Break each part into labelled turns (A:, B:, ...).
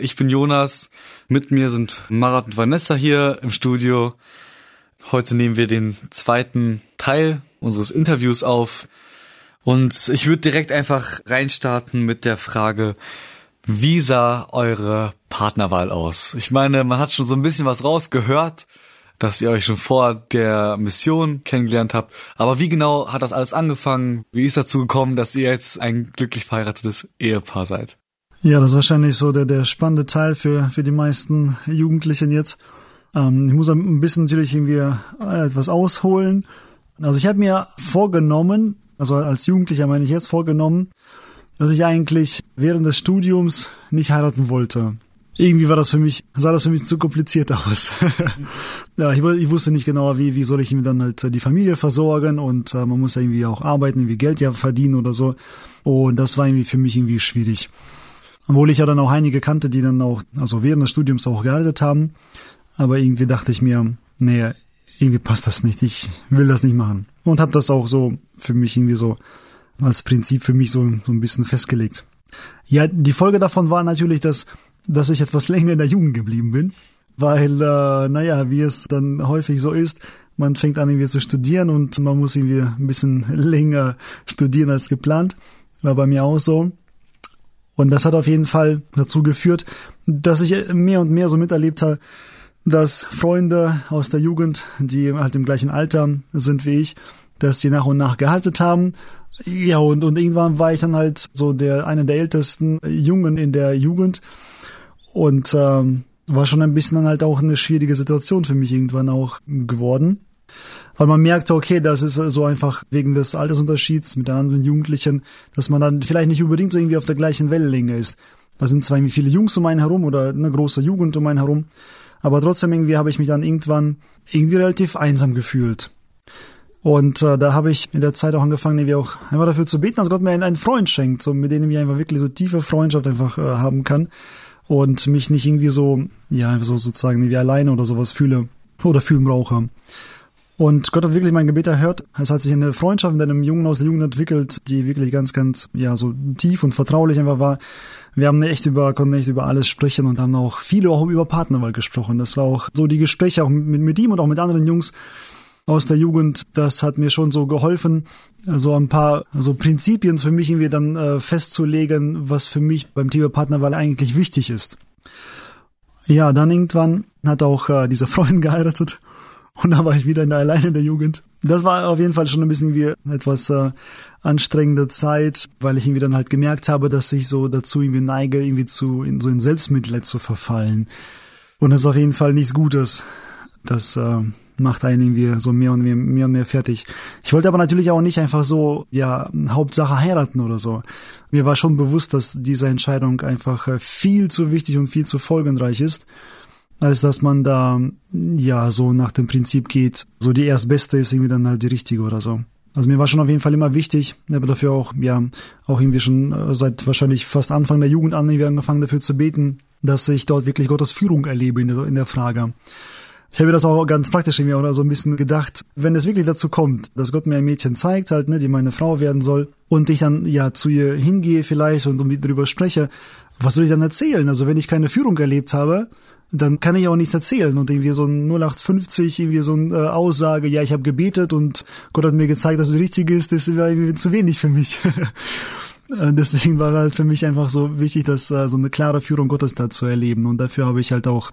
A: Ich bin Jonas. Mit mir sind Marat und Vanessa hier im Studio. Heute nehmen wir den zweiten Teil unseres Interviews auf. Und ich würde direkt einfach reinstarten mit der Frage, wie sah eure Partnerwahl aus? Ich meine, man hat schon so ein bisschen was rausgehört, dass ihr euch schon vor der Mission kennengelernt habt. Aber wie genau hat das alles angefangen? Wie ist dazu gekommen, dass ihr jetzt ein glücklich verheiratetes Ehepaar seid?
B: Ja, das ist wahrscheinlich so der, der spannende Teil für, für die meisten Jugendlichen jetzt. Ähm, ich muss ein bisschen natürlich irgendwie äh, etwas ausholen. Also ich habe mir vorgenommen, also als Jugendlicher meine ich jetzt vorgenommen, dass ich eigentlich während des Studiums nicht heiraten wollte. Irgendwie war das für mich, sah das für mich zu kompliziert aus. ja, ich, ich, wusste nicht genau, wie, wie soll ich mir dann halt die Familie versorgen und äh, man muss ja irgendwie auch arbeiten, irgendwie Geld ja verdienen oder so. Und das war irgendwie für mich irgendwie schwierig. Obwohl ich ja dann auch einige kannte, die dann auch, also während des Studiums auch geheiratet haben. Aber irgendwie dachte ich mir, nee, irgendwie passt das nicht. Ich will das nicht machen. Und habe das auch so für mich irgendwie so als Prinzip für mich so, so ein bisschen festgelegt. Ja, die Folge davon war natürlich, dass, dass ich etwas länger in der Jugend geblieben bin. Weil, äh, naja, wie es dann häufig so ist, man fängt an irgendwie zu studieren und man muss irgendwie ein bisschen länger studieren als geplant. War bei mir auch so. Und das hat auf jeden Fall dazu geführt, dass ich mehr und mehr so miterlebt habe, dass Freunde aus der Jugend, die halt im gleichen Alter sind wie ich, dass die nach und nach gehalten haben. Ja, und, und irgendwann war ich dann halt so der einer der ältesten Jungen in der Jugend und ähm, war schon ein bisschen dann halt auch eine schwierige Situation für mich irgendwann auch geworden weil man merkte, okay, das ist so einfach wegen des Altersunterschieds mit den anderen Jugendlichen, dass man dann vielleicht nicht unbedingt so irgendwie auf der gleichen Wellenlänge ist. Da sind zwar irgendwie viele Jungs um einen herum oder eine große Jugend um einen herum, aber trotzdem irgendwie habe ich mich dann irgendwann irgendwie relativ einsam gefühlt. Und äh, da habe ich in der Zeit auch angefangen, irgendwie auch einfach dafür zu beten, dass Gott mir einen Freund schenkt, so mit dem ich einfach wirklich so tiefe Freundschaft einfach äh, haben kann und mich nicht irgendwie so, ja, so sozusagen irgendwie alleine oder sowas fühle oder fühlen brauche. Und Gott hat wirklich mein Gebet erhört. Es hat sich eine Freundschaft mit einem Jungen aus der Jugend entwickelt, die wirklich ganz, ganz, ja, so tief und vertraulich einfach war. Wir haben echt über, konnten echt über alles sprechen und haben auch viele auch über Partnerwahl gesprochen. Das war auch so die Gespräche auch mit, mit ihm und auch mit anderen Jungs aus der Jugend. Das hat mir schon so geholfen, so ein paar so Prinzipien für mich irgendwie dann äh, festzulegen, was für mich beim Thema Partnerwahl eigentlich wichtig ist. Ja, dann irgendwann hat auch äh, dieser Freund geheiratet und dann war ich wieder in der alleine in der Jugend. Das war auf jeden Fall schon ein bisschen wie etwas äh, anstrengende Zeit, weil ich irgendwie dann halt gemerkt habe, dass ich so dazu irgendwie neige, irgendwie zu in so in Selbstmitleid zu verfallen. Und das ist auf jeden Fall nichts Gutes. Das äh, macht einen irgendwie so mehr und mehr, mehr und mehr fertig. Ich wollte aber natürlich auch nicht einfach so, ja, Hauptsache heiraten oder so. Mir war schon bewusst, dass diese Entscheidung einfach äh, viel zu wichtig und viel zu folgenreich ist als dass man da ja so nach dem Prinzip geht, so die erstbeste ist irgendwie dann halt die richtige oder so. Also mir war schon auf jeden Fall immer wichtig, aber dafür auch, ja, auch irgendwie schon äh, seit wahrscheinlich fast Anfang der Jugend an irgendwie angefangen dafür zu beten, dass ich dort wirklich Gottes Führung erlebe in der, in der Frage. Ich habe mir das auch ganz praktisch irgendwie oder so ein bisschen gedacht, wenn es wirklich dazu kommt, dass Gott mir ein Mädchen zeigt, halt, ne, die meine Frau werden soll, und ich dann ja zu ihr hingehe vielleicht und um darüber spreche, was soll ich dann erzählen? Also wenn ich keine Führung erlebt habe, dann kann ich auch nichts erzählen und irgendwie so ein 0850 irgendwie so eine äh, Aussage, ja, ich habe gebetet und Gott hat mir gezeigt, dass es richtig ist, das war irgendwie zu wenig für mich. Deswegen war halt für mich einfach so wichtig, dass äh, so eine klare Führung Gottes da zu erleben und dafür habe ich halt auch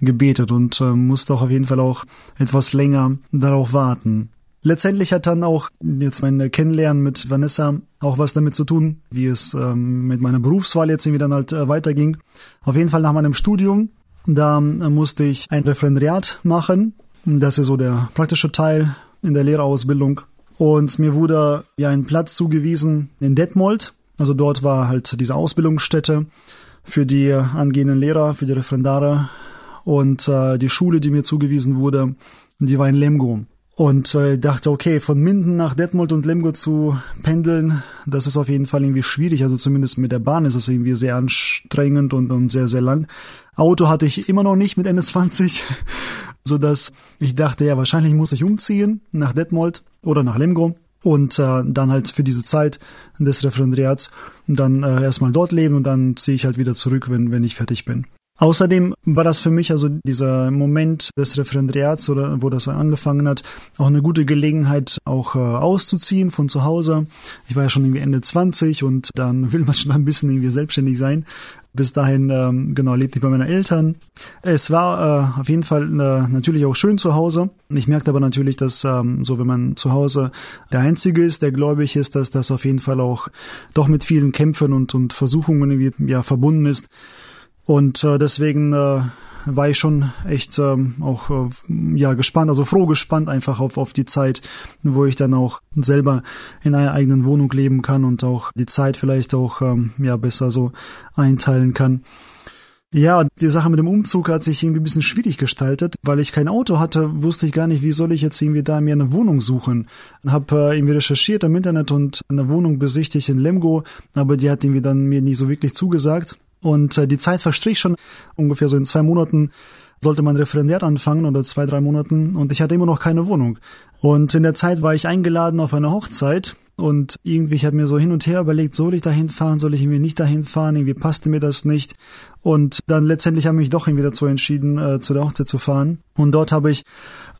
B: gebetet und äh, musste auch auf jeden Fall auch etwas länger darauf warten. Letztendlich hat dann auch jetzt mein Kennenlernen mit Vanessa auch was damit zu tun, wie es ähm, mit meiner Berufswahl jetzt irgendwie dann halt äh, weiterging. Auf jeden Fall nach meinem Studium da musste ich ein Referendariat machen. Das ist so der praktische Teil in der Lehrerausbildung. Und mir wurde ja ein Platz zugewiesen in Detmold. Also dort war halt diese Ausbildungsstätte für die angehenden Lehrer, für die Referendare und äh, die Schule, die mir zugewiesen wurde, die war in Lemgo. Und äh, dachte, okay, von Minden nach Detmold und Lemgo zu pendeln, das ist auf jeden Fall irgendwie schwierig. Also zumindest mit der Bahn ist es irgendwie sehr anstrengend und, und sehr, sehr lang. Auto hatte ich immer noch nicht mit Ende 20, so dass ich dachte, ja, wahrscheinlich muss ich umziehen nach Detmold oder nach Lemgo und äh, dann halt für diese Zeit des Referendariats dann äh, erstmal dort leben und dann ziehe ich halt wieder zurück, wenn, wenn ich fertig bin. Außerdem war das für mich also dieser Moment des Referendariats oder wo das angefangen hat, auch eine gute Gelegenheit, auch äh, auszuziehen von zu Hause. Ich war ja schon irgendwie Ende 20 und dann will man schon ein bisschen irgendwie selbstständig sein. Bis dahin, ähm, genau, lebte ich bei meinen Eltern. Es war äh, auf jeden Fall äh, natürlich auch schön zu Hause. Ich merkte aber natürlich, dass ähm, so, wenn man zu Hause der Einzige ist, der gläubig ist, dass das auf jeden Fall auch doch mit vielen Kämpfen und, und Versuchungen irgendwie ja verbunden ist. Und äh, deswegen äh, war ich schon echt ähm, auch äh, ja gespannt, also froh gespannt einfach auf auf die Zeit, wo ich dann auch selber in einer eigenen Wohnung leben kann und auch die Zeit vielleicht auch ähm, ja besser so einteilen kann. Ja, die Sache mit dem Umzug hat sich irgendwie ein bisschen schwierig gestaltet, weil ich kein Auto hatte, wusste ich gar nicht, wie soll ich jetzt irgendwie da mir eine Wohnung suchen. Hab äh, irgendwie recherchiert im Internet und eine Wohnung besichtigt in Lemgo, aber die hat irgendwie dann mir nie so wirklich zugesagt. Und äh, die Zeit verstrich schon ungefähr so in zwei Monaten sollte man Referendariat anfangen oder zwei, drei Monaten und ich hatte immer noch keine Wohnung. Und in der Zeit war ich eingeladen auf eine Hochzeit und irgendwie, ich habe mir so hin und her überlegt, soll ich dahin fahren, soll ich irgendwie nicht dahin fahren, irgendwie passte mir das nicht. Und dann letztendlich habe ich mich doch irgendwie dazu entschieden, äh, zu der Hochzeit zu fahren. Und dort habe ich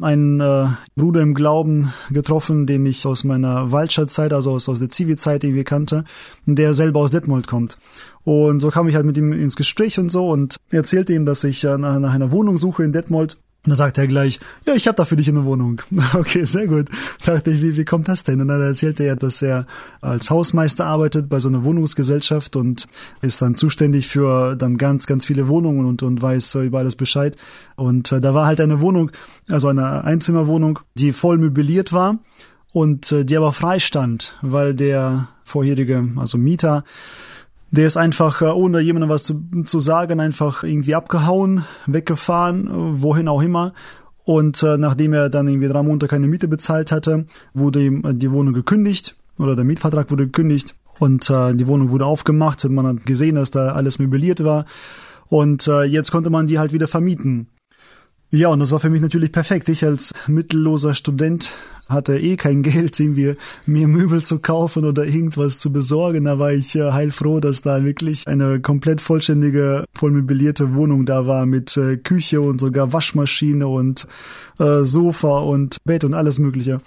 B: einen äh, Bruder im Glauben getroffen, den ich aus meiner Waldstadtzeit, also aus, aus der Zivi-Zeit irgendwie kannte, der selber aus Detmold kommt. Und so kam ich halt mit ihm ins Gespräch und so und erzählte ihm, dass ich äh, nach, nach einer Wohnung suche in Detmold und dann sagt er gleich, ja, ich habe da für dich eine Wohnung. Okay, sehr gut. Dachte ich, wie, wie kommt das denn? Und dann erzählte er, dass er als Hausmeister arbeitet bei so einer Wohnungsgesellschaft und ist dann zuständig für dann ganz, ganz viele Wohnungen und, und weiß äh, über alles Bescheid. Und äh, da war halt eine Wohnung, also eine Einzimmerwohnung, die voll möbliert war und äh, die aber frei stand, weil der vorherige, also Mieter, der ist einfach, äh, ohne jemandem was zu, zu sagen, einfach irgendwie abgehauen, weggefahren, äh, wohin auch immer. Und äh, nachdem er dann irgendwie drei Monate keine Miete bezahlt hatte, wurde ihm äh, die Wohnung gekündigt oder der Mietvertrag wurde gekündigt und äh, die Wohnung wurde aufgemacht. Man hat gesehen, dass da alles möbliert war. Und äh, jetzt konnte man die halt wieder vermieten. Ja, und das war für mich natürlich perfekt. Ich als mittelloser Student hatte eh kein Geld, irgendwie mir Möbel zu kaufen oder irgendwas zu besorgen. Da war ich äh, heilfroh, dass da wirklich eine komplett vollständige, voll möblierte Wohnung da war mit äh, Küche und sogar Waschmaschine und äh, Sofa und Bett und alles Mögliche.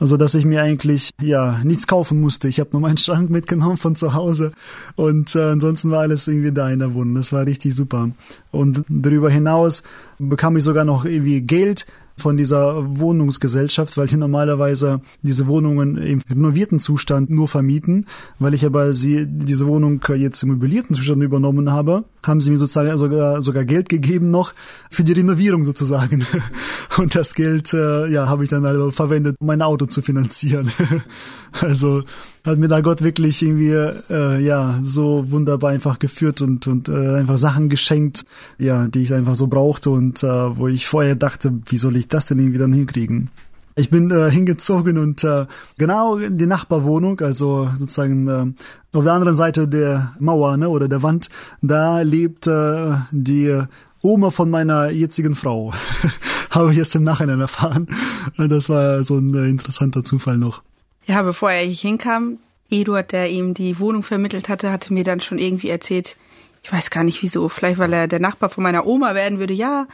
B: Also, dass ich mir eigentlich, ja, nichts kaufen musste. Ich habe nur meinen Schrank mitgenommen von zu Hause und äh, ansonsten war alles irgendwie da in der Wohnung. Das war richtig super. Und darüber hinaus bekam ich sogar noch irgendwie Geld von dieser Wohnungsgesellschaft, weil die normalerweise diese Wohnungen im renovierten Zustand nur vermieten. Weil ich aber sie diese Wohnung jetzt im möblierten Zustand übernommen habe, haben sie mir sozusagen sogar, sogar Geld gegeben noch für die Renovierung sozusagen. Und das Geld, äh, ja, habe ich dann halt verwendet, um mein Auto zu finanzieren. also hat mir da Gott wirklich irgendwie äh, ja so wunderbar einfach geführt und und äh, einfach Sachen geschenkt, ja, die ich einfach so brauchte und äh, wo ich vorher dachte, wie soll ich das denn irgendwie dann hinkriegen? Ich bin äh, hingezogen und äh, genau in die Nachbarwohnung, also sozusagen äh, auf der anderen Seite der Mauer ne, oder der Wand, da lebt äh, die Oma von meiner jetzigen Frau. Habe ich erst im Nachhinein erfahren. Das war so ein äh, interessanter Zufall noch.
C: Ja, bevor er hier hinkam, Eduard, der ihm die Wohnung vermittelt hatte, hatte mir dann schon irgendwie erzählt, ich weiß gar nicht wieso, vielleicht weil er der Nachbar von meiner Oma werden würde, ja,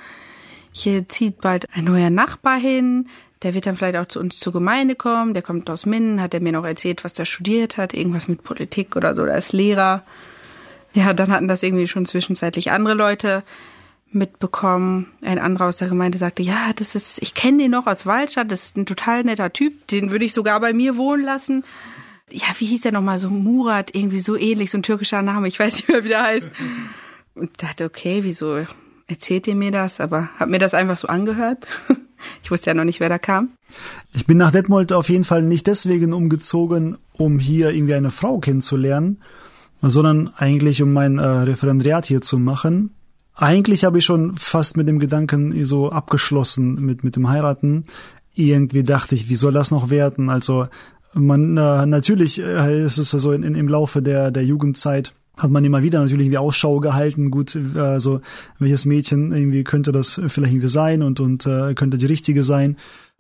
C: hier zieht bald ein neuer Nachbar hin, der wird dann vielleicht auch zu uns zur Gemeinde kommen, der kommt aus Minden, hat er mir noch erzählt, was der studiert hat, irgendwas mit Politik oder so, der ist Lehrer. Ja, dann hatten das irgendwie schon zwischenzeitlich andere Leute mitbekommen. Ein anderer aus der Gemeinde sagte, ja, das ist, ich kenne den noch aus Waldstadt, das ist ein total netter Typ, den würde ich sogar bei mir wohnen lassen. Ja, wie hieß der nochmal? So Murat, irgendwie so ähnlich, so ein türkischer Name, ich weiß nicht mehr, wie der heißt. Und dachte, okay, wieso erzählt ihr mir das? Aber hab mir das einfach so angehört. Ich wusste ja noch nicht, wer da kam.
B: Ich bin nach Detmold auf jeden Fall nicht deswegen umgezogen, um hier irgendwie eine Frau kennenzulernen, sondern eigentlich um mein äh, Referendariat hier zu machen eigentlich habe ich schon fast mit dem Gedanken so abgeschlossen mit, mit dem Heiraten. Irgendwie dachte ich, wie soll das noch werden? Also man äh, natürlich äh, ist es so in, im Laufe der der Jugendzeit hat man immer wieder natürlich wie Ausschau gehalten, gut, also welches Mädchen irgendwie könnte das vielleicht irgendwie sein und und äh, könnte die richtige sein.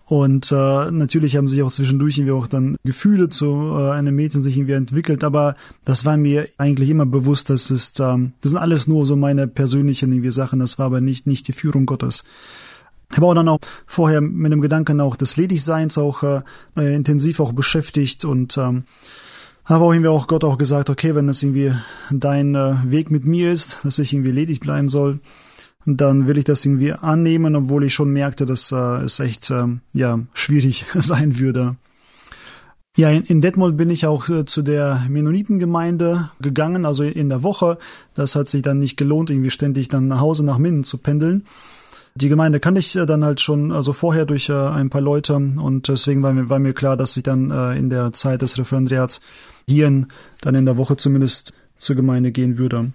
B: Und äh, natürlich haben sich auch zwischendurch irgendwie auch dann Gefühle zu äh, einem Mädchen sich irgendwie entwickelt, aber das war mir eigentlich immer bewusst, dass es ähm, das sind alles nur so meine persönlichen irgendwie Sachen, das war aber nicht nicht die Führung Gottes. Ich habe auch dann auch vorher mit dem Gedanken auch des Ledigseins auch äh, intensiv auch beschäftigt und ähm, auch irgendwie auch Gott auch gesagt, okay, wenn das irgendwie dein äh, Weg mit mir ist, dass ich irgendwie ledig bleiben soll, dann will ich das irgendwie annehmen, obwohl ich schon merkte, dass äh, es echt äh, ja schwierig sein würde. Ja, in, in Detmold bin ich auch äh, zu der Mennonitengemeinde gegangen, also in der Woche. Das hat sich dann nicht gelohnt, irgendwie ständig dann nach Hause nach Minden zu pendeln. Die Gemeinde kannte ich äh, dann halt schon, also vorher durch äh, ein paar Leute und deswegen war mir, war mir klar, dass ich dann in der Zeit des Referendariats hier dann in der Woche zumindest zur Gemeinde gehen würde.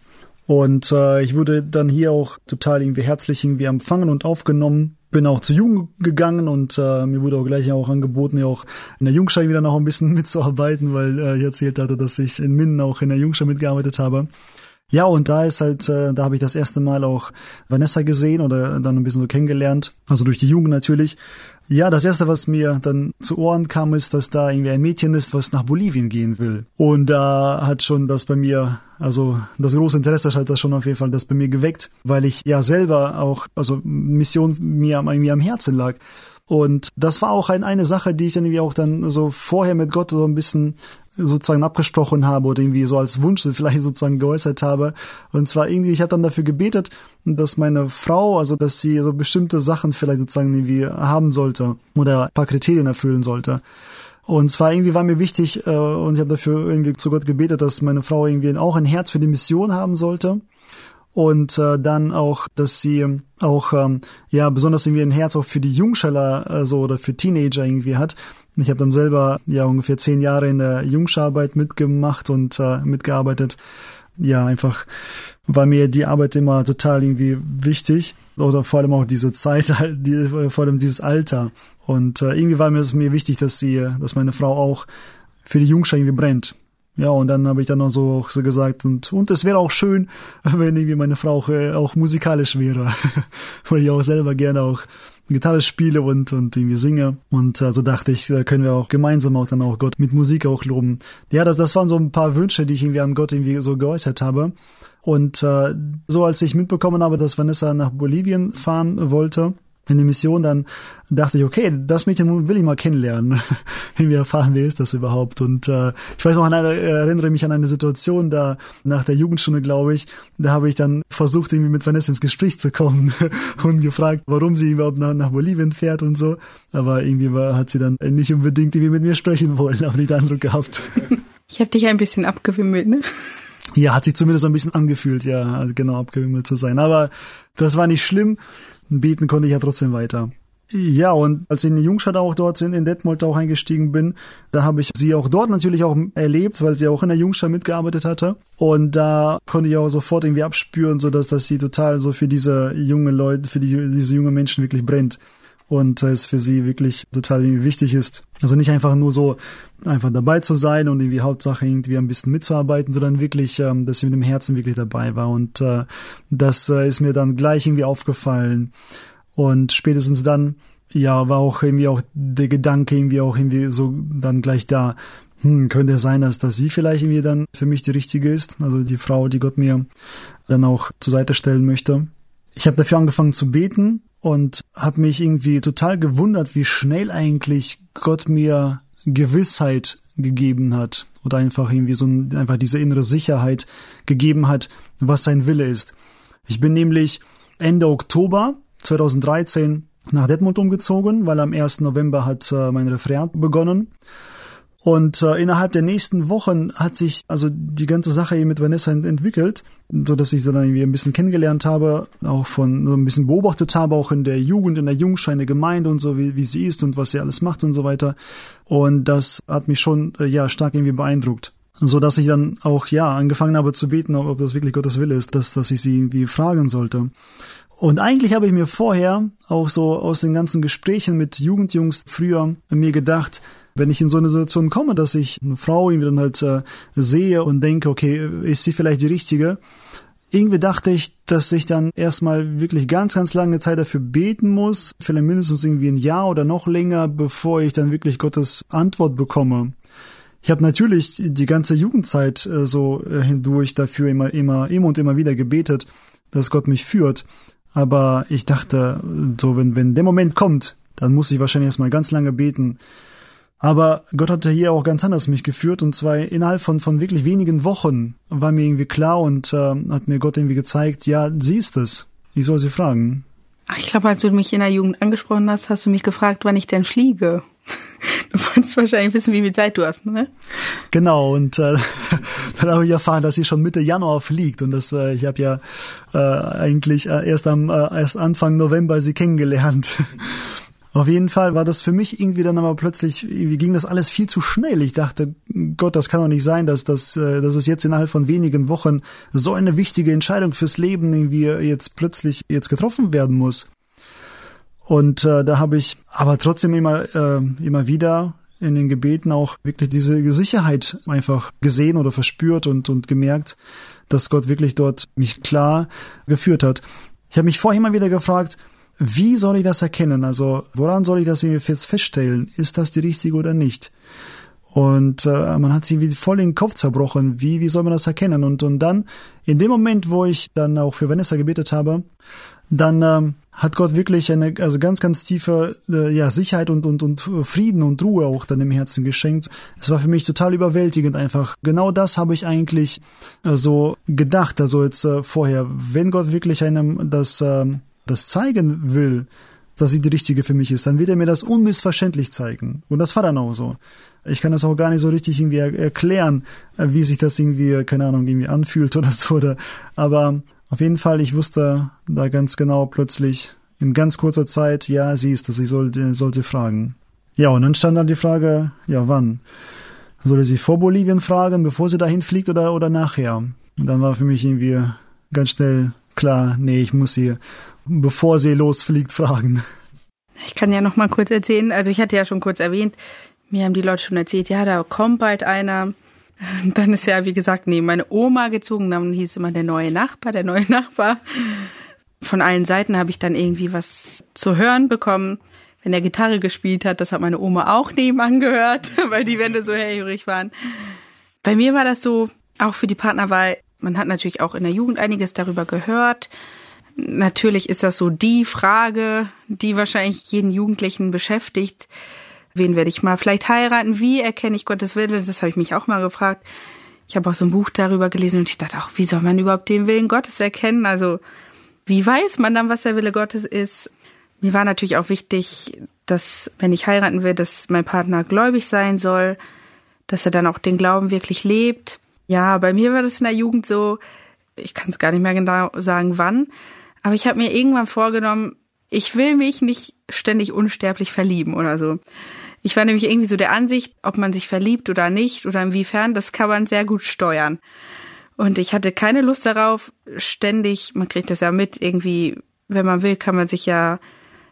B: Und äh, ich wurde dann hier auch total irgendwie herzlich irgendwie empfangen und aufgenommen. Bin auch zu Jugend gegangen und äh, mir wurde auch gleich auch angeboten, ja auch in der Jungschau wieder noch ein bisschen mitzuarbeiten, weil äh, ich erzählt hatte, dass ich in Minden auch in der Jungschau mitgearbeitet habe. Ja, und da ist halt, äh, da habe ich das erste Mal auch Vanessa gesehen oder dann ein bisschen so kennengelernt, also durch die Jugend natürlich. Ja, das erste, was mir dann zu Ohren kam, ist, dass da irgendwie ein Mädchen ist, was nach Bolivien gehen will. Und da hat schon das bei mir, also das große Interesse hat das schon auf jeden Fall das bei mir geweckt, weil ich ja selber auch, also Mission mir irgendwie am Herzen lag. Und das war auch ein, eine Sache, die ich dann irgendwie auch dann so vorher mit Gott so ein bisschen sozusagen abgesprochen habe oder irgendwie so als Wunsch vielleicht sozusagen geäußert habe. Und zwar irgendwie, ich habe dann dafür gebetet, dass meine Frau, also dass sie so bestimmte Sachen vielleicht sozusagen irgendwie haben sollte oder ein paar Kriterien erfüllen sollte. Und zwar irgendwie war mir wichtig äh, und ich habe dafür irgendwie zu Gott gebetet, dass meine Frau irgendwie auch ein Herz für die Mission haben sollte und äh, dann auch, dass sie auch ähm, ja besonders irgendwie ein Herz auch für die Jungscheller äh, so oder für Teenager irgendwie hat. Ich habe dann selber ja ungefähr zehn Jahre in der Jungscharbeit mitgemacht und äh, mitgearbeitet. Ja, einfach war mir die Arbeit immer total irgendwie wichtig oder vor allem auch diese Zeit, die, vor allem dieses Alter. Und äh, irgendwie war mir es mir wichtig, dass sie, dass meine Frau auch für die Jungschar irgendwie brennt. Ja, und dann habe ich dann auch so, so gesagt, und, und es wäre auch schön, wenn irgendwie meine Frau auch, äh, auch musikalisch wäre, weil ich auch selber gerne auch Gitarre spiele und, und irgendwie singe. Und äh, so dachte ich, da können wir auch gemeinsam auch dann auch Gott mit Musik auch loben. Ja, das, das waren so ein paar Wünsche, die ich irgendwie an Gott irgendwie so geäußert habe. Und äh, so als ich mitbekommen habe, dass Vanessa nach Bolivien fahren wollte, in die Mission, dann dachte ich, okay, das Mädchen will ich mal kennenlernen. Irgendwie erfahren, wer ist das überhaupt? Und äh, ich weiß noch, an eine, erinnere mich an eine Situation, da nach der Jugendstunde, glaube ich, da habe ich dann versucht, irgendwie mit Vanessa ins Gespräch zu kommen und gefragt, warum sie überhaupt nach, nach Bolivien fährt und so. Aber irgendwie war, hat sie dann nicht unbedingt irgendwie mit mir sprechen wollen, aber nicht den Eindruck gehabt.
C: Ich habe dich ein bisschen abgewimmelt, ne?
B: Ja, hat sich zumindest ein bisschen angefühlt, ja, also genau abgewimmelt zu sein. Aber das war nicht schlimm beten konnte ich ja trotzdem weiter. Ja, und als ich in Jungstadt auch dort sind, in Detmold auch eingestiegen bin, da habe ich sie auch dort natürlich auch erlebt, weil sie auch in der Jungstadt mitgearbeitet hatte. Und da konnte ich auch sofort irgendwie abspüren, so dass, dass sie total so für diese junge Leute, für die, diese junge Menschen wirklich brennt. Und es für sie wirklich total wichtig ist. Also nicht einfach nur so einfach dabei zu sein und irgendwie Hauptsache irgendwie ein bisschen mitzuarbeiten, sondern wirklich, ähm, dass sie mit dem Herzen wirklich dabei war. Und äh, das äh, ist mir dann gleich irgendwie aufgefallen. Und spätestens dann, ja, war auch irgendwie auch der Gedanke irgendwie auch irgendwie so dann gleich da, hm, könnte sein, dass, dass sie vielleicht irgendwie dann für mich die richtige ist, also die Frau, die Gott mir dann auch zur Seite stellen möchte. Ich habe dafür angefangen zu beten und habe mich irgendwie total gewundert, wie schnell eigentlich Gott mir Gewissheit gegeben hat oder einfach irgendwie so ein, einfach diese innere Sicherheit gegeben hat, was sein Wille ist. Ich bin nämlich Ende Oktober 2013 nach Detmold umgezogen, weil am 1. November hat äh, mein Referat begonnen. Und äh, innerhalb der nächsten Wochen hat sich also die ganze Sache eben mit Vanessa entwickelt, so dass ich sie dann irgendwie ein bisschen kennengelernt habe, auch von so ein bisschen beobachtet habe, auch in der Jugend, in der Jungscheine Gemeinde und so, wie, wie sie ist und was sie alles macht und so weiter. Und das hat mich schon äh, ja stark irgendwie beeindruckt. so dass ich dann auch ja angefangen habe zu beten, ob, das wirklich Gottes Wille ist, dass dass ich sie irgendwie fragen sollte. Und eigentlich habe ich mir vorher auch so aus den ganzen Gesprächen mit Jugendjungs früher mir gedacht, wenn ich in so eine Situation komme, dass ich eine Frau irgendwie dann halt äh, sehe und denke, okay, ist sie vielleicht die richtige? Irgendwie dachte ich, dass ich dann erstmal wirklich ganz, ganz lange Zeit dafür beten muss, vielleicht mindestens irgendwie ein Jahr oder noch länger, bevor ich dann wirklich Gottes Antwort bekomme. Ich habe natürlich die ganze Jugendzeit äh, so äh, hindurch dafür immer, immer, immer und immer wieder gebetet, dass Gott mich führt. Aber ich dachte, so wenn, wenn der Moment kommt, dann muss ich wahrscheinlich erstmal ganz lange beten. Aber Gott hatte hier auch ganz anders mich geführt und zwar innerhalb von, von wirklich wenigen Wochen war mir irgendwie klar und äh, hat mir Gott irgendwie gezeigt, ja, sie ist es. Ich soll sie fragen.
C: Ach, ich glaube, als du mich in der Jugend angesprochen hast, hast du mich gefragt, wann ich denn fliege. Du wolltest wahrscheinlich wissen, wie viel Zeit du hast, ne?
B: Genau, und äh, dann habe ich erfahren, dass sie schon Mitte Januar fliegt. Und das, äh, ich habe ja äh, eigentlich äh, erst am äh, erst Anfang November sie kennengelernt. Auf jeden Fall war das für mich irgendwie dann aber plötzlich, wie ging das alles viel zu schnell. Ich dachte, Gott, das kann doch nicht sein, dass, dass, äh, dass es jetzt innerhalb von wenigen Wochen so eine wichtige Entscheidung fürs Leben irgendwie jetzt plötzlich jetzt getroffen werden muss. Und äh, da habe ich aber trotzdem immer, äh, immer wieder in den Gebeten auch wirklich diese Sicherheit einfach gesehen oder verspürt und, und gemerkt, dass Gott wirklich dort mich klar geführt hat. Ich habe mich vorher immer wieder gefragt, wie soll ich das erkennen? Also woran soll ich das jetzt feststellen? Ist das die richtige oder nicht? Und äh, man hat sie wie voll in den Kopf zerbrochen. Wie, wie soll man das erkennen? Und, und dann, in dem Moment, wo ich dann auch für Vanessa gebetet habe, dann ähm, hat Gott wirklich eine also ganz ganz tiefe äh, ja Sicherheit und und und Frieden und Ruhe auch dann im Herzen geschenkt. Es war für mich total überwältigend einfach. Genau das habe ich eigentlich äh, so gedacht, also jetzt äh, vorher, wenn Gott wirklich einem das äh, das zeigen will, dass sie die richtige für mich ist, dann wird er mir das unmissverständlich zeigen. Und das war dann auch so. Ich kann das auch gar nicht so richtig irgendwie er erklären, äh, wie sich das irgendwie, keine Ahnung, irgendwie anfühlt oder so. Oder, aber auf jeden Fall, ich wusste da ganz genau plötzlich in ganz kurzer Zeit, ja, sie ist das, ich soll, soll sie fragen. Ja, und dann stand dann die Frage, ja, wann? Soll sie vor Bolivien fragen, bevor sie dahin fliegt oder, oder nachher? Und dann war für mich irgendwie ganz schnell klar, nee, ich muss sie, bevor sie losfliegt, fragen.
C: Ich kann ja noch mal kurz erzählen, also ich hatte ja schon kurz erwähnt, mir haben die Leute schon erzählt, ja, da kommt bald einer, Dann ist ja, wie gesagt, neben meine Oma gezogen. Dann hieß immer der neue Nachbar, der neue Nachbar. Von allen Seiten habe ich dann irgendwie was zu hören bekommen. Wenn er Gitarre gespielt hat, das hat meine Oma auch nebenan gehört, weil die Wände so hellhörig waren. Bei mir war das so, auch für die Partnerwahl, man hat natürlich auch in der Jugend einiges darüber gehört. Natürlich ist das so die Frage, die wahrscheinlich jeden Jugendlichen beschäftigt wen werde ich mal vielleicht heiraten, wie erkenne ich Gottes Willen, das habe ich mich auch mal gefragt. Ich habe auch so ein Buch darüber gelesen und ich dachte auch, wie soll man überhaupt den Willen Gottes erkennen? Also wie weiß man dann, was der Wille Gottes ist? Mir war natürlich auch wichtig, dass wenn ich heiraten will, dass mein Partner gläubig sein soll, dass er dann auch den Glauben wirklich lebt. Ja, bei mir war das in der Jugend so, ich kann es gar nicht mehr genau sagen, wann, aber ich habe mir irgendwann vorgenommen, ich will mich nicht ständig unsterblich verlieben oder so. Ich war nämlich irgendwie so der Ansicht, ob man sich verliebt oder nicht oder inwiefern, das kann man sehr gut steuern. Und ich hatte keine Lust darauf, ständig, man kriegt das ja mit, irgendwie, wenn man will, kann man sich ja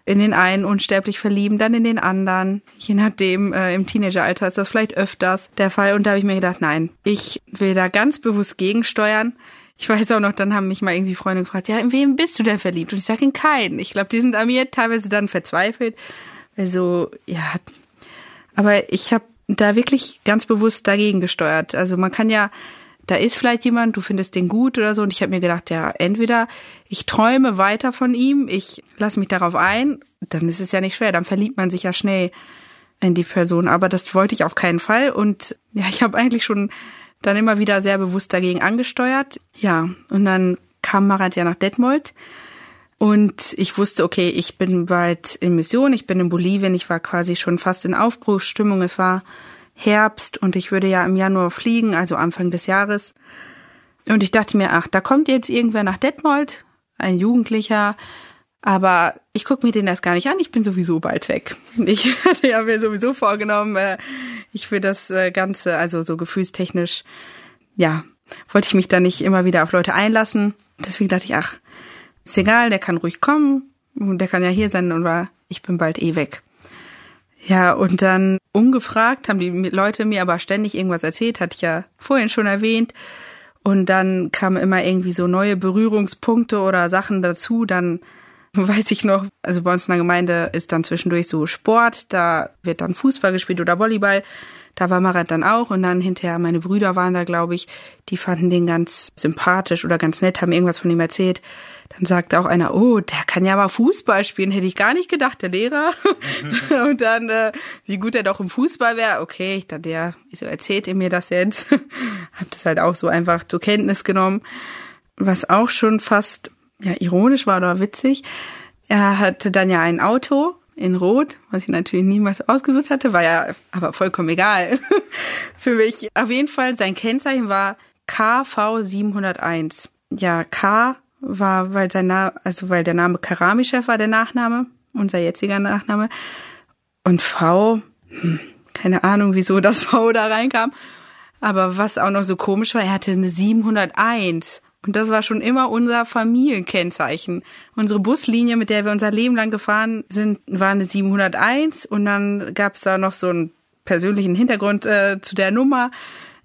C: in den einen unsterblich verlieben, dann in den anderen. Je nachdem, äh, im Teenageralter ist das vielleicht öfters der Fall. Und da habe ich mir gedacht, nein, ich will da ganz bewusst gegensteuern. Ich weiß auch noch, dann haben mich mal irgendwie Freunde gefragt, ja, in wem bist du denn verliebt? Und ich sage in keinen. Ich glaube, die sind an mir teilweise dann verzweifelt. Weil so, ja, aber ich habe da wirklich ganz bewusst dagegen gesteuert. Also man kann ja, da ist vielleicht jemand, du findest den gut oder so. Und ich habe mir gedacht, ja, entweder ich träume weiter von ihm, ich lasse mich darauf ein, dann ist es ja nicht schwer, dann verliebt man sich ja schnell in die Person. Aber das wollte ich auf keinen Fall. Und ja, ich habe eigentlich schon dann immer wieder sehr bewusst dagegen angesteuert. Ja, und dann kam Marat ja nach Detmold und ich wusste, okay, ich bin bald in Mission, ich bin in Bolivien, ich war quasi schon fast in Aufbruchsstimmung. Es war Herbst und ich würde ja im Januar fliegen, also Anfang des Jahres. Und ich dachte mir, ach, da kommt jetzt irgendwer nach Detmold, ein Jugendlicher, Aber ich gucke mir den erst gar nicht an, ich bin sowieso bald weg. Ich hatte ja mir sowieso vorgenommen, äh, ich will das äh, Ganze, also so gefühlstechnisch, ja, wollte ich mich da nicht immer wieder auf Leute einlassen. Deswegen dachte ich, ach, ist egal, der kann ruhig kommen, der kann ja hier sein und war, ich bin bald eh weg. Ja, und dann ungefragt haben die Leute mir aber ständig irgendwas erzählt, hatte ich ja vorhin schon erwähnt. Und dann kamen immer irgendwie so neue Berührungspunkte oder Sachen dazu. Dann weiß ich noch, also bei uns in der Gemeinde ist dann zwischendurch so Sport, da wird dann Fußball gespielt oder Volleyball. Da war Marat dann auch und dann hinterher meine Brüder waren da, glaube ich, die fanden den ganz sympathisch oder ganz nett, haben irgendwas von ihm erzählt. Dann sagte auch einer, oh, der kann ja mal Fußball spielen, hätte ich gar nicht gedacht, der Lehrer. und dann, äh, wie gut er doch im Fußball wäre. Okay, ich dachte, ja, wieso erzählt ihr mir das jetzt? Hab das halt auch so einfach zur Kenntnis genommen. Was auch schon fast ja, ironisch war oder witzig. Er hatte dann ja ein Auto in Rot, was ich natürlich niemals ausgesucht hatte, war ja aber vollkommen egal für mich. Auf jeden Fall, sein Kennzeichen war KV701. Ja, K war, weil sein Name, also weil der Name Karamichef war der Nachname, unser jetziger Nachname. Und V, hm, keine Ahnung, wieso das V da reinkam. Aber was auch noch so komisch war, er hatte eine 701. Und das war schon immer unser Familienkennzeichen. Unsere Buslinie, mit der wir unser Leben lang gefahren sind, war eine 701 und dann gab es da noch so einen persönlichen Hintergrund äh, zu der Nummer,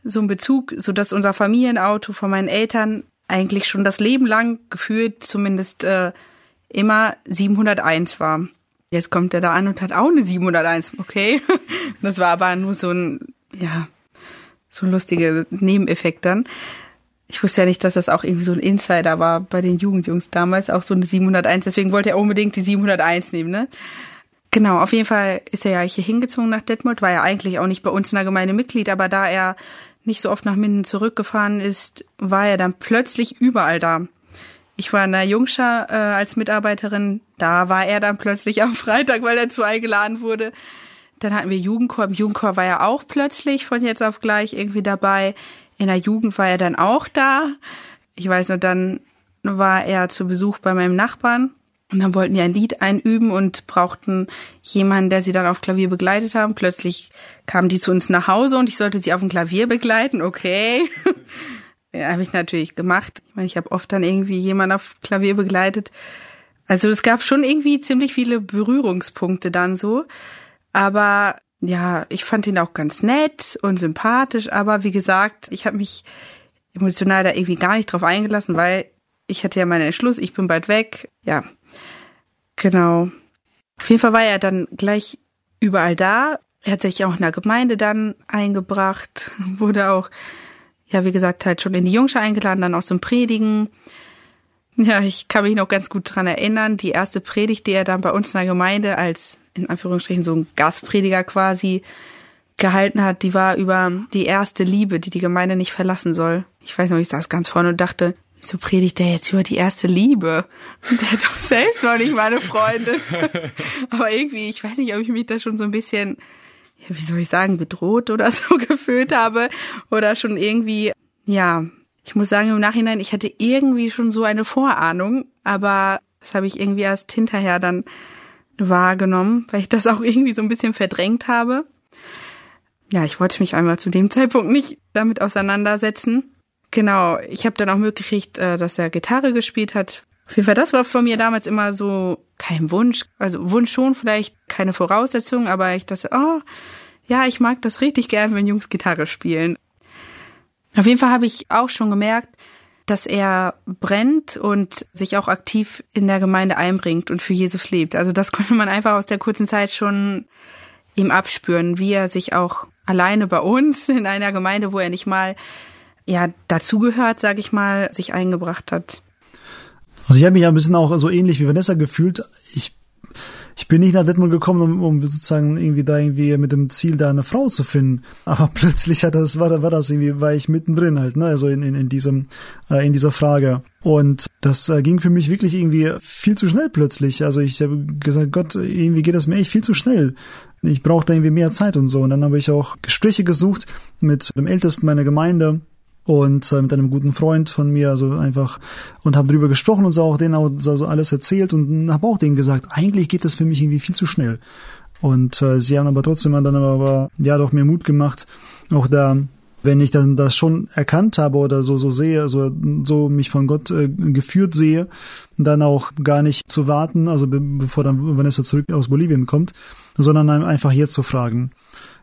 C: so einen Bezug, so dass unser Familienauto von meinen Eltern eigentlich schon das Leben lang gefühlt zumindest äh, immer 701 war. Jetzt kommt er da an und hat auch eine 701, okay. Das war aber nur so ein, ja, so ein lustiger Nebeneffekt dann ich wusste ja nicht, dass das auch irgendwie so ein Insider war bei den Jugendjungs damals, auch so eine 701. Deswegen wollte er unbedingt die 701 nehmen, ne? Genau, auf jeden Fall ist er ja hier hingezogen nach Detmold, war ja eigentlich auch nicht bei uns in der Gemeinde Mitglied, aber da er nicht so oft nach Minden zurückgefahren ist, war er dann plötzlich überall da. Ich war in der Jungschar äh, als Mitarbeiterin, da war er dann plötzlich am Freitag, weil er zu eingeladen wurde. Dann hatten wir Jugendchor, im Jugendchor war er auch plötzlich von jetzt auf gleich irgendwie dabei. In der Jugend war er dann auch da. Ich weiß noch, dann war er zu Besuch bei meinem Nachbarn. Und dann wollten die ein Lied einüben und brauchten jemanden, der sie dann auf Klavier begleitet haben. Plötzlich kamen die zu uns nach Hause und ich sollte sie auf dem Klavier begleiten. Okay. ja, habe ich natürlich gemacht. Ich meine, ich habe oft dann irgendwie jemanden auf Klavier begleitet. Also es gab schon irgendwie ziemlich viele Berührungspunkte dann so. Aber ja, ich fand ihn auch ganz nett und sympathisch, aber wie gesagt, ich habe mich emotional da irgendwie gar nicht drauf eingelassen, weil ich hatte ja meinen Entschluss, ich bin bald weg. Ja, genau. Auf jeden Fall war er dann gleich überall da. Er hat sich auch in der Gemeinde dann eingebracht, wurde auch, ja, wie gesagt, halt schon in die Jungsche eingeladen, dann auch zum Predigen. Ja, ich kann mich noch ganz gut dran erinnern, die erste Predigt, die er dann bei uns in der Gemeinde als in Anführungsstrichen so ein Gastprediger quasi gehalten hat, die war über die erste Liebe, die die Gemeinde nicht verlassen soll. Ich weiß noch, ich saß ganz vorne und dachte, wieso predigt der jetzt über die erste Liebe? Der hat doch selbst noch nicht meine Freundin. Aber irgendwie, ich weiß nicht, ob ich mich da schon so ein bisschen, ja, wie soll ich sagen, bedroht oder so gefühlt habe oder schon irgendwie, ja, ich muss sagen, im Nachhinein, ich hatte irgendwie schon so eine Vorahnung, aber das habe ich irgendwie erst hinterher dann wahrgenommen, weil ich das auch irgendwie so ein bisschen verdrängt habe. Ja, ich wollte mich einmal zu dem Zeitpunkt nicht damit auseinandersetzen. Genau, ich habe dann auch mitgekriegt, äh, dass er Gitarre gespielt hat. Auf jeden Fall, das war von mir damals immer so kein Wunsch. Also Wunsch schon, vielleicht keine Voraussetzung, aber ich dachte, oh, ja, ich mag das richtig gern, wenn Jungs Gitarre spielen. Auf jeden Fall habe ich auch schon gemerkt, dass er brennt und sich auch aktiv in der Gemeinde einbringt und für Jesus lebt. Also das konnte man einfach aus der kurzen Zeit schon ihm abspüren, wie er sich auch alleine bei uns in einer Gemeinde, wo er nicht mal ja dazugehört, sage ich mal, sich eingebracht hat.
B: Also ich habe mich ja ein bisschen auch so ähnlich wie Vanessa gefühlt. Ich ich bin nicht nach Detmold gekommen, um, um sozusagen irgendwie da irgendwie mit dem Ziel, da eine Frau zu finden. Aber plötzlich hat das, war, war das irgendwie, war ich mittendrin halt, ne, also in, in, in diesem, äh, in dieser Frage. Und das äh, ging für mich wirklich irgendwie viel zu schnell plötzlich. Also ich habe gesagt, Gott, irgendwie geht das mir echt viel zu schnell. Ich brauche da irgendwie mehr Zeit und so. Und dann habe ich auch Gespräche gesucht mit dem Ältesten meiner Gemeinde, und äh, mit einem guten Freund von mir, also einfach und habe drüber gesprochen und so auch denen auch so alles erzählt und habe auch denen gesagt, eigentlich geht das für mich irgendwie viel zu schnell. Und äh, sie haben aber trotzdem dann aber ja doch mir Mut gemacht, auch da wenn ich dann das schon erkannt habe oder so so sehe, so so mich von Gott äh, geführt sehe, dann auch gar nicht zu warten, also be bevor dann Vanessa zurück aus Bolivien kommt, sondern einfach jetzt zu fragen.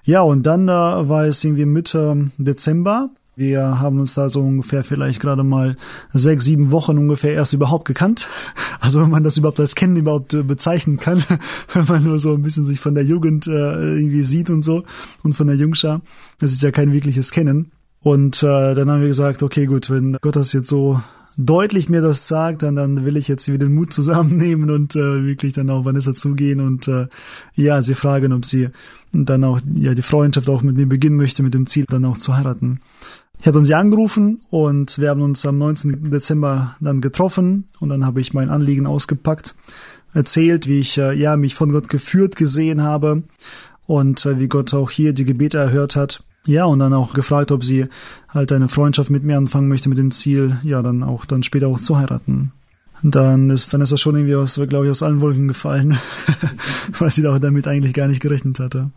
B: Ja, und dann äh, war es irgendwie Mitte Dezember wir haben uns da so ungefähr vielleicht gerade mal sechs, sieben Wochen ungefähr erst überhaupt gekannt. Also wenn man das überhaupt als Kennen überhaupt äh, bezeichnen kann, wenn man nur so ein bisschen sich von der Jugend äh, irgendwie sieht und so und von der Jungschar. Das ist ja kein wirkliches Kennen. Und äh, dann haben wir gesagt, okay, gut, wenn Gott das jetzt so deutlich mir das sagt, dann, dann will ich jetzt wieder den Mut zusammennehmen und äh, wirklich dann auf Vanessa zugehen und äh, ja, sie fragen, ob sie dann auch ja die Freundschaft auch mit mir beginnen möchte, mit dem Ziel dann auch zu heiraten. Ich habe sie angerufen und wir haben uns am 19. Dezember dann getroffen und dann habe ich mein Anliegen ausgepackt, erzählt, wie ich äh, ja mich von Gott geführt gesehen habe und äh, wie Gott auch hier die Gebete erhört hat. Ja, und dann auch gefragt, ob sie halt eine Freundschaft mit mir anfangen möchte mit dem Ziel, ja, dann auch dann später auch zu heiraten. Dann ist dann ist das schon irgendwie aus, glaube ich, aus allen Wolken gefallen, weil sie damit eigentlich gar nicht gerechnet hatte.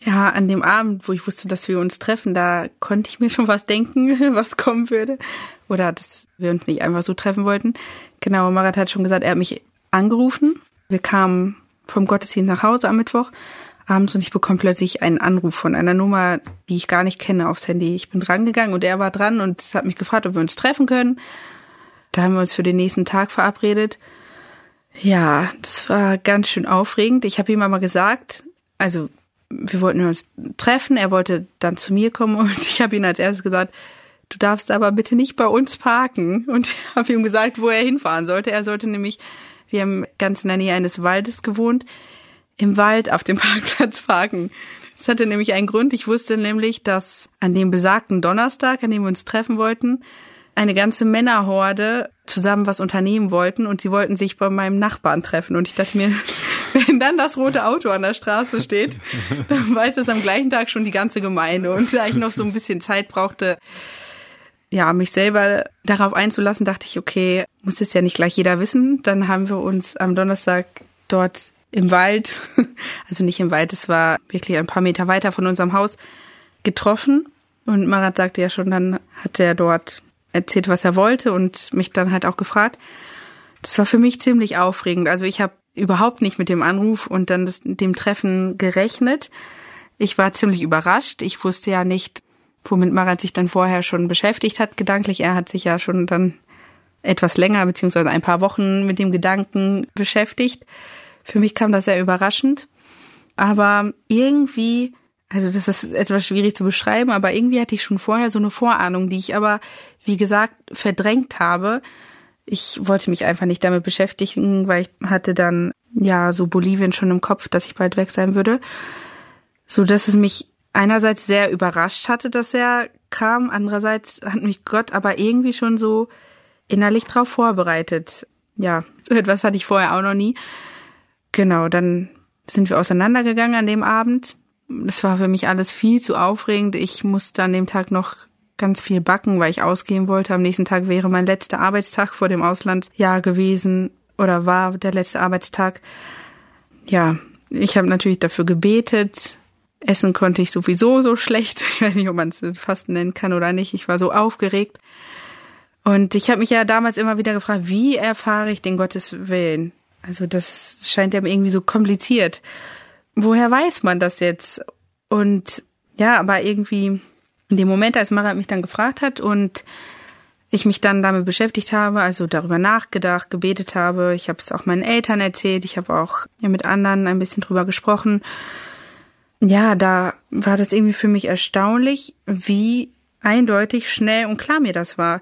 C: Ja, an dem Abend, wo ich wusste, dass wir uns treffen, da konnte ich mir schon was denken, was kommen würde. Oder dass wir uns nicht einfach so treffen wollten. Genau, Marat hat schon gesagt, er hat mich angerufen. Wir kamen vom Gottesdienst nach Hause am Mittwoch abends und ich bekomme plötzlich einen Anruf von einer Nummer, die ich gar nicht kenne, aufs Handy. Ich bin drangegangen und er war dran und hat mich gefragt, ob wir uns treffen können. Da haben wir uns für den nächsten Tag verabredet. Ja, das war ganz schön aufregend. Ich habe ihm aber gesagt, also wir wollten uns treffen, er wollte dann zu mir kommen und ich habe ihm als erstes gesagt, du darfst aber bitte nicht bei uns parken und habe ihm gesagt, wo er hinfahren sollte. Er sollte nämlich, wir haben ganz in der Nähe eines Waldes gewohnt, im Wald auf dem Parkplatz parken. Das hatte nämlich einen Grund. Ich wusste nämlich, dass an dem besagten Donnerstag, an dem wir uns treffen wollten, eine ganze Männerhorde zusammen was unternehmen wollten und sie wollten sich bei meinem Nachbarn treffen. Und ich dachte mir, wenn dann das rote Auto an der Straße steht, dann weiß es am gleichen Tag schon die ganze Gemeinde. Und da ich noch so ein bisschen Zeit brauchte, ja, mich selber darauf einzulassen, dachte ich, okay, muss es ja nicht gleich jeder wissen. Dann haben wir uns am Donnerstag dort im Wald, also nicht im Wald, es war wirklich ein paar Meter weiter von unserem Haus, getroffen. Und Marat sagte ja schon, dann hat er dort erzählt, was er wollte und mich dann halt auch gefragt. Das war für mich ziemlich aufregend. Also ich habe überhaupt nicht mit dem Anruf und dann das, dem Treffen gerechnet. Ich war ziemlich überrascht. Ich wusste ja nicht, womit Marat sich dann vorher schon beschäftigt hat, gedanklich. Er hat sich ja schon dann etwas länger, beziehungsweise ein paar Wochen mit dem Gedanken beschäftigt. Für mich kam das sehr überraschend. Aber irgendwie, also das ist etwas schwierig zu beschreiben, aber irgendwie hatte ich schon vorher so eine Vorahnung, die ich aber, wie gesagt, verdrängt habe ich wollte mich einfach nicht damit beschäftigen, weil ich hatte dann ja so Bolivien schon im Kopf, dass ich bald weg sein würde. So dass es mich einerseits sehr überrascht hatte, dass er kam, andererseits hat mich Gott aber irgendwie schon so innerlich drauf vorbereitet. Ja, so etwas hatte ich vorher auch noch nie. Genau, dann sind wir auseinandergegangen an dem Abend. Das war für mich alles viel zu aufregend. Ich musste an dem Tag noch ganz viel backen, weil ich ausgehen wollte. Am nächsten Tag wäre mein letzter Arbeitstag vor dem Auslandsjahr gewesen oder war der letzte Arbeitstag. Ja, ich habe natürlich dafür gebetet. Essen konnte ich sowieso so schlecht. Ich weiß nicht, ob man es fast nennen kann oder nicht. Ich war so aufgeregt. Und ich habe mich ja damals immer wieder gefragt, wie erfahre ich den Gottes Willen? Also das scheint ja irgendwie so kompliziert. Woher weiß man das jetzt? Und ja, aber irgendwie in dem Moment, als Marat mich dann gefragt hat und ich mich dann damit beschäftigt habe, also darüber nachgedacht, gebetet habe, ich habe es auch meinen Eltern erzählt, ich habe auch mit anderen ein bisschen drüber gesprochen. Ja, da war das irgendwie für mich erstaunlich, wie eindeutig, schnell und klar mir das war.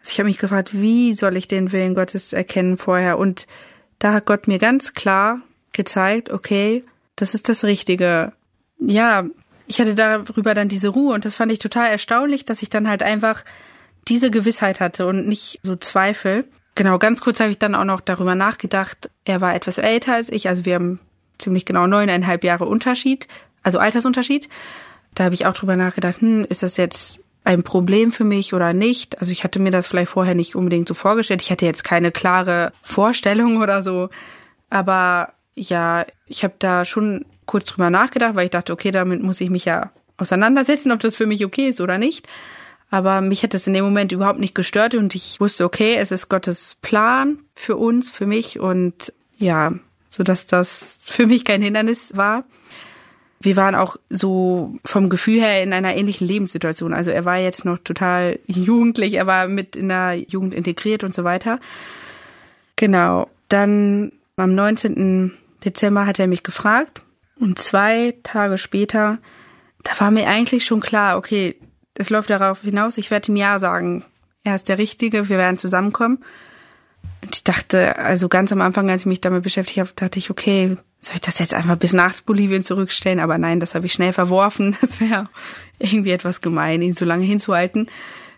C: Also ich habe mich gefragt, wie soll ich den Willen Gottes erkennen vorher? Und da hat Gott mir ganz klar gezeigt, okay, das ist das Richtige. Ja, ich hatte darüber dann diese Ruhe und das fand ich total erstaunlich, dass ich dann halt einfach diese Gewissheit hatte und nicht so Zweifel. Genau, ganz kurz habe ich dann auch noch darüber nachgedacht. Er war etwas älter als ich, also wir haben ziemlich genau neuneinhalb Jahre Unterschied, also Altersunterschied. Da habe ich auch drüber nachgedacht, hm, ist das jetzt ein Problem für mich oder nicht? Also ich hatte mir das vielleicht vorher nicht unbedingt so vorgestellt. Ich hatte jetzt keine klare Vorstellung oder so. Aber ja, ich habe da schon kurz drüber nachgedacht, weil ich dachte, okay, damit muss ich mich ja auseinandersetzen, ob das für mich okay ist oder nicht. Aber mich hat es in dem Moment überhaupt nicht gestört und ich wusste, okay, es ist Gottes Plan für uns, für mich und ja, so dass das für mich kein Hindernis war. Wir waren auch so vom Gefühl her in einer ähnlichen Lebenssituation. Also er war jetzt noch total jugendlich, er war mit in der Jugend integriert und so weiter. Genau. Dann am 19. Dezember hat er mich gefragt und zwei Tage später, da war mir eigentlich schon klar, okay, es läuft darauf hinaus, ich werde ihm Ja sagen. Er ist der Richtige, wir werden zusammenkommen. Und ich dachte, also ganz am Anfang, als ich mich damit beschäftigt habe, dachte ich, okay, soll ich das jetzt einfach bis nach Bolivien zurückstellen? Aber nein, das habe ich schnell verworfen. Das wäre irgendwie etwas gemein, ihn so lange hinzuhalten,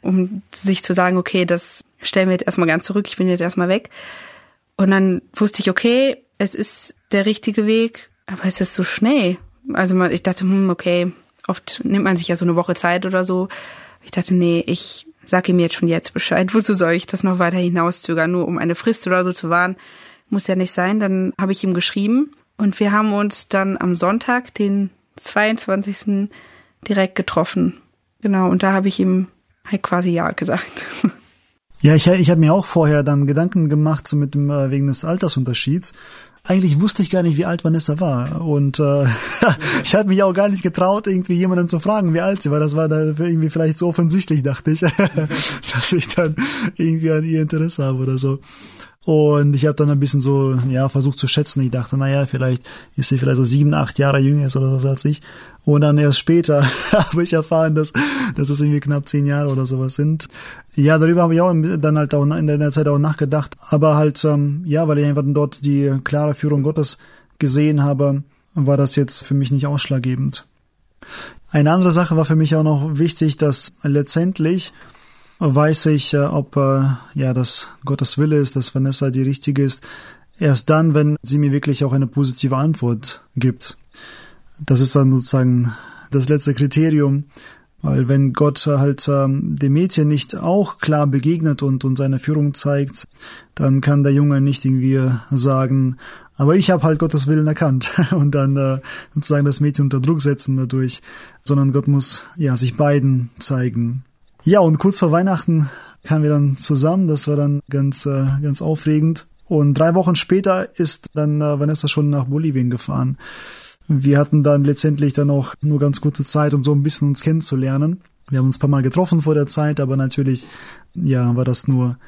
C: um sich zu sagen, okay, das stellen wir jetzt erstmal ganz zurück, ich bin jetzt erstmal weg. Und dann wusste ich, okay, es ist der richtige Weg, aber es ist so schnell. Also ich dachte, hm, okay, oft nimmt man sich ja so eine Woche Zeit oder so. Ich dachte, nee, ich sag ihm jetzt schon jetzt Bescheid. Wozu soll ich das noch weiter hinauszögern, nur um eine Frist oder so zu wahren? Muss ja nicht sein. Dann habe ich ihm geschrieben und wir haben uns dann am Sonntag, den 22. direkt getroffen. Genau, und da habe ich ihm halt quasi Ja gesagt.
B: Ja, ich, ich habe mir auch vorher dann Gedanken gemacht so mit dem äh, wegen des Altersunterschieds. Eigentlich wusste ich gar nicht, wie alt Vanessa war. Und äh, ich habe mich auch gar nicht getraut, irgendwie jemanden zu fragen, wie alt sie war. Das war da irgendwie vielleicht so offensichtlich, dachte ich, dass ich dann irgendwie an ihr Interesse habe oder so. Und ich habe dann ein bisschen so, ja, versucht zu schätzen. Ich dachte, naja, vielleicht ist sie vielleicht so sieben, acht Jahre jünger ist oder so als ich. Und dann erst später habe ich erfahren, dass, dass es irgendwie knapp zehn Jahre oder sowas sind. Ja, darüber habe ich auch dann halt auch in der Zeit auch nachgedacht. Aber halt, ähm, ja, weil ich einfach dort die klare Führung Gottes gesehen habe, war das jetzt für mich nicht ausschlaggebend. Eine andere Sache war für mich auch noch wichtig, dass letztendlich weiß ich, äh, ob äh, ja das Gottes Wille ist, dass Vanessa die richtige ist, erst dann, wenn sie mir wirklich auch eine positive Antwort gibt. Das ist dann sozusagen das letzte Kriterium, weil wenn Gott halt ähm, dem Mädchen nicht auch klar begegnet und, und seine Führung zeigt, dann kann der Junge nicht irgendwie sagen, aber ich habe halt Gottes Willen erkannt und dann äh, sozusagen das Mädchen unter Druck setzen dadurch, sondern Gott muss ja sich beiden zeigen. Ja, und kurz vor Weihnachten kamen wir dann zusammen. Das war dann ganz, äh, ganz aufregend. Und drei Wochen später ist dann äh, Vanessa schon nach Bolivien gefahren. Wir hatten dann letztendlich dann auch nur ganz kurze Zeit, um so ein bisschen uns kennenzulernen. Wir haben uns ein paar Mal getroffen vor der Zeit, aber natürlich, ja, war das nur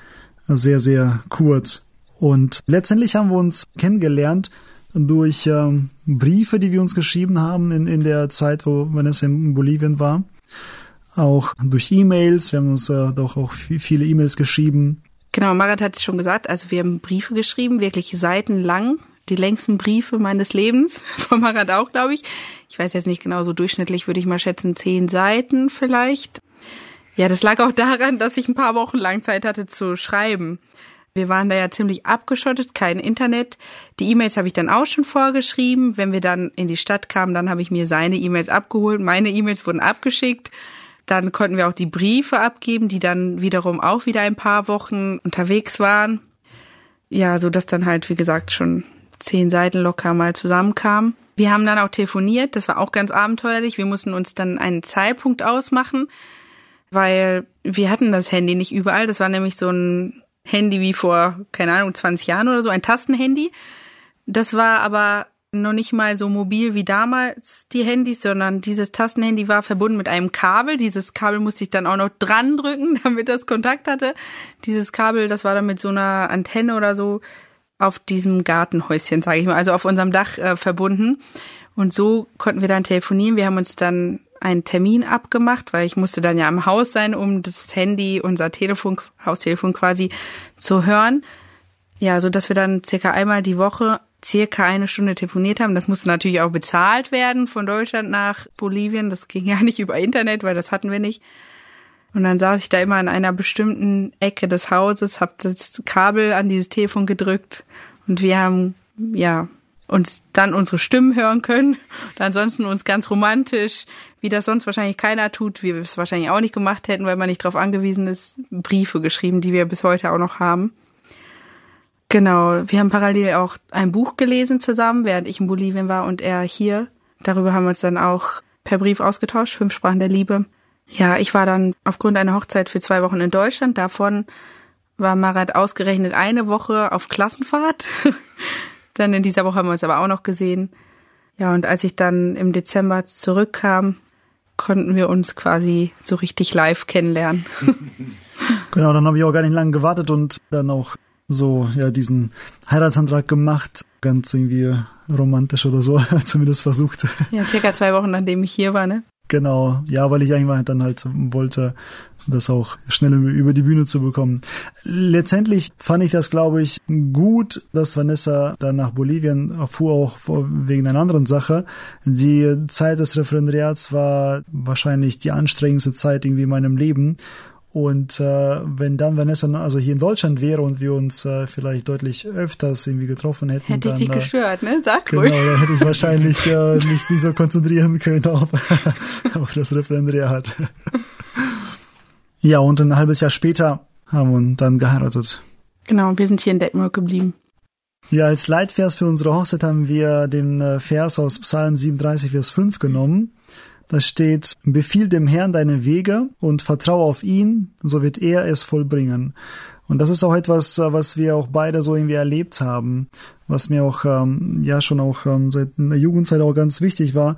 B: sehr, sehr kurz. Und letztendlich haben wir uns kennengelernt durch ähm, Briefe, die wir uns geschrieben haben in, in der Zeit, wo Vanessa in Bolivien war auch durch E-Mails. Wir haben uns äh, doch auch viele E-Mails geschrieben.
C: Genau, Marat hat es schon gesagt. Also wir haben Briefe geschrieben, wirklich seitenlang. Die längsten Briefe meines Lebens. Von Marat auch, glaube ich. Ich weiß jetzt nicht genau, so durchschnittlich würde ich mal schätzen, zehn Seiten vielleicht. Ja, das lag auch daran, dass ich ein paar Wochen lang Zeit hatte zu schreiben. Wir waren da ja ziemlich abgeschottet, kein Internet. Die E-Mails habe ich dann auch schon vorgeschrieben. Wenn wir dann in die Stadt kamen, dann habe ich mir seine E-Mails abgeholt. Meine E-Mails wurden abgeschickt. Dann konnten wir auch die Briefe abgeben, die dann wiederum auch wieder ein paar Wochen unterwegs waren. Ja, so dass dann halt, wie gesagt, schon zehn Seiten locker mal zusammenkamen. Wir haben dann auch telefoniert, das war auch ganz abenteuerlich. Wir mussten uns dann einen Zeitpunkt ausmachen, weil wir hatten das Handy nicht überall. Das war nämlich so ein Handy wie vor, keine Ahnung, 20 Jahren oder so, ein Tastenhandy. Das war aber noch nicht mal so mobil wie damals die Handys, sondern dieses Tastenhandy war verbunden mit einem Kabel. Dieses Kabel musste ich dann auch noch dran drücken, damit das Kontakt hatte. Dieses Kabel, das war dann mit so einer Antenne oder so auf diesem Gartenhäuschen, sage ich mal, also auf unserem Dach äh, verbunden. Und so konnten wir dann telefonieren. Wir haben uns dann einen Termin abgemacht, weil ich musste dann ja im Haus sein, um das Handy, unser Telefon, Haustelefon quasi zu hören. Ja, so dass wir dann circa einmal die Woche circa eine Stunde telefoniert haben. Das musste natürlich auch bezahlt werden von Deutschland nach Bolivien. Das ging ja nicht über Internet, weil das hatten wir nicht. Und dann saß ich da immer an einer bestimmten Ecke des Hauses, hab das Kabel an dieses Telefon gedrückt und wir haben ja uns dann unsere Stimmen hören können. Und ansonsten uns ganz romantisch, wie das sonst wahrscheinlich keiner tut, wie wir es wahrscheinlich auch nicht gemacht hätten, weil man nicht darauf angewiesen ist, Briefe geschrieben, die wir bis heute auch noch haben. Genau, wir haben parallel auch ein Buch gelesen zusammen, während ich in Bolivien war und er hier. Darüber haben wir uns dann auch per Brief ausgetauscht, fünf Sprachen der Liebe. Ja, ich war dann aufgrund einer Hochzeit für zwei Wochen in Deutschland. Davon war Marat ausgerechnet eine Woche auf Klassenfahrt. dann in dieser Woche haben wir uns aber auch noch gesehen. Ja, und als ich dann im Dezember zurückkam, konnten wir uns quasi so richtig live kennenlernen.
B: genau, dann habe ich auch gar nicht lange gewartet und dann auch so ja diesen Heiratsantrag gemacht, ganz irgendwie romantisch oder so, zumindest versucht.
C: Ja, circa zwei Wochen nachdem ich hier war, ne?
B: Genau, ja, weil ich eigentlich dann halt wollte, das auch schnell über die Bühne zu bekommen. Letztendlich fand ich das, glaube ich, gut, dass Vanessa dann nach Bolivien fuhr, auch wegen einer anderen Sache. Die Zeit des Referendariats war wahrscheinlich die anstrengendste Zeit irgendwie in meinem Leben. Und äh, wenn dann Vanessa also hier in Deutschland wäre und wir uns äh, vielleicht deutlich öfters irgendwie getroffen hätten,
C: hätte
B: ich
C: dich
B: äh,
C: gestört, ne? Sag
B: genau,
C: ruhig.
B: dann hätte ich wahrscheinlich äh, mich nicht so konzentrieren können auf, auf das Referendariat. ja, und ein halbes Jahr später haben wir dann geheiratet.
C: Genau, wir sind hier in Detmold geblieben.
B: Ja, als Leitvers für unsere Hochzeit haben wir den äh, Vers aus Psalm 37, Vers 5 genommen. Da steht, befiehl dem Herrn deine Wege und vertraue auf ihn, so wird er es vollbringen. Und das ist auch etwas, was wir auch beide so irgendwie erlebt haben, was mir auch ähm, ja schon auch ähm, seit der Jugendzeit auch ganz wichtig war,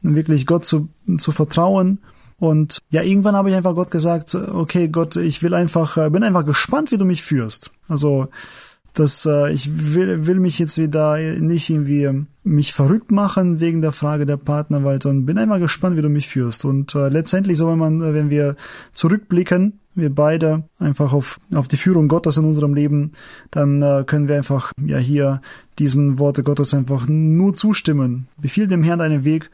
B: wirklich Gott zu, zu vertrauen. Und ja, irgendwann habe ich einfach Gott gesagt, okay, Gott, ich will einfach, äh, bin einfach gespannt, wie du mich führst. Also dass äh, ich will, will mich jetzt wieder nicht irgendwie mich verrückt machen wegen der Frage der Partnerwahl, sondern bin einmal gespannt, wie du mich führst. Und äh, letztendlich, so wenn man, wenn wir zurückblicken, wir beide einfach auf, auf die Führung Gottes in unserem Leben, dann äh, können wir einfach ja hier diesen Worte Gottes einfach nur zustimmen. Befiehl dem Herrn deinen Weg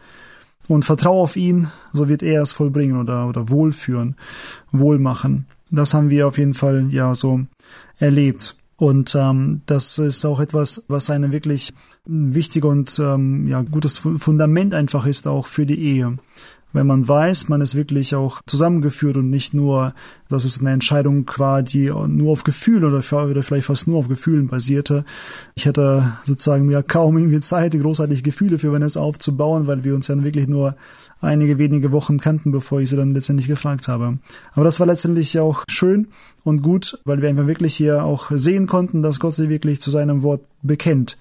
B: und vertraue auf ihn, so wird er es vollbringen oder, oder wohlführen, wohlmachen. Das haben wir auf jeden Fall ja so erlebt. Und ähm, das ist auch etwas, was eine wirklich wichtige und ähm, ja gutes Fundament einfach ist auch für die Ehe. Wenn man weiß, man ist wirklich auch zusammengeführt und nicht nur, dass es eine Entscheidung war, die nur auf Gefühl oder, oder vielleicht fast nur auf Gefühlen basierte. Ich hatte sozusagen ja kaum irgendwie Zeit, großartig Gefühle für Vanessa aufzubauen, weil wir uns ja wirklich nur einige wenige Wochen kannten, bevor ich sie dann letztendlich gefragt habe. Aber das war letztendlich auch schön und gut, weil wir einfach wirklich hier auch sehen konnten, dass Gott sie wirklich zu seinem Wort bekennt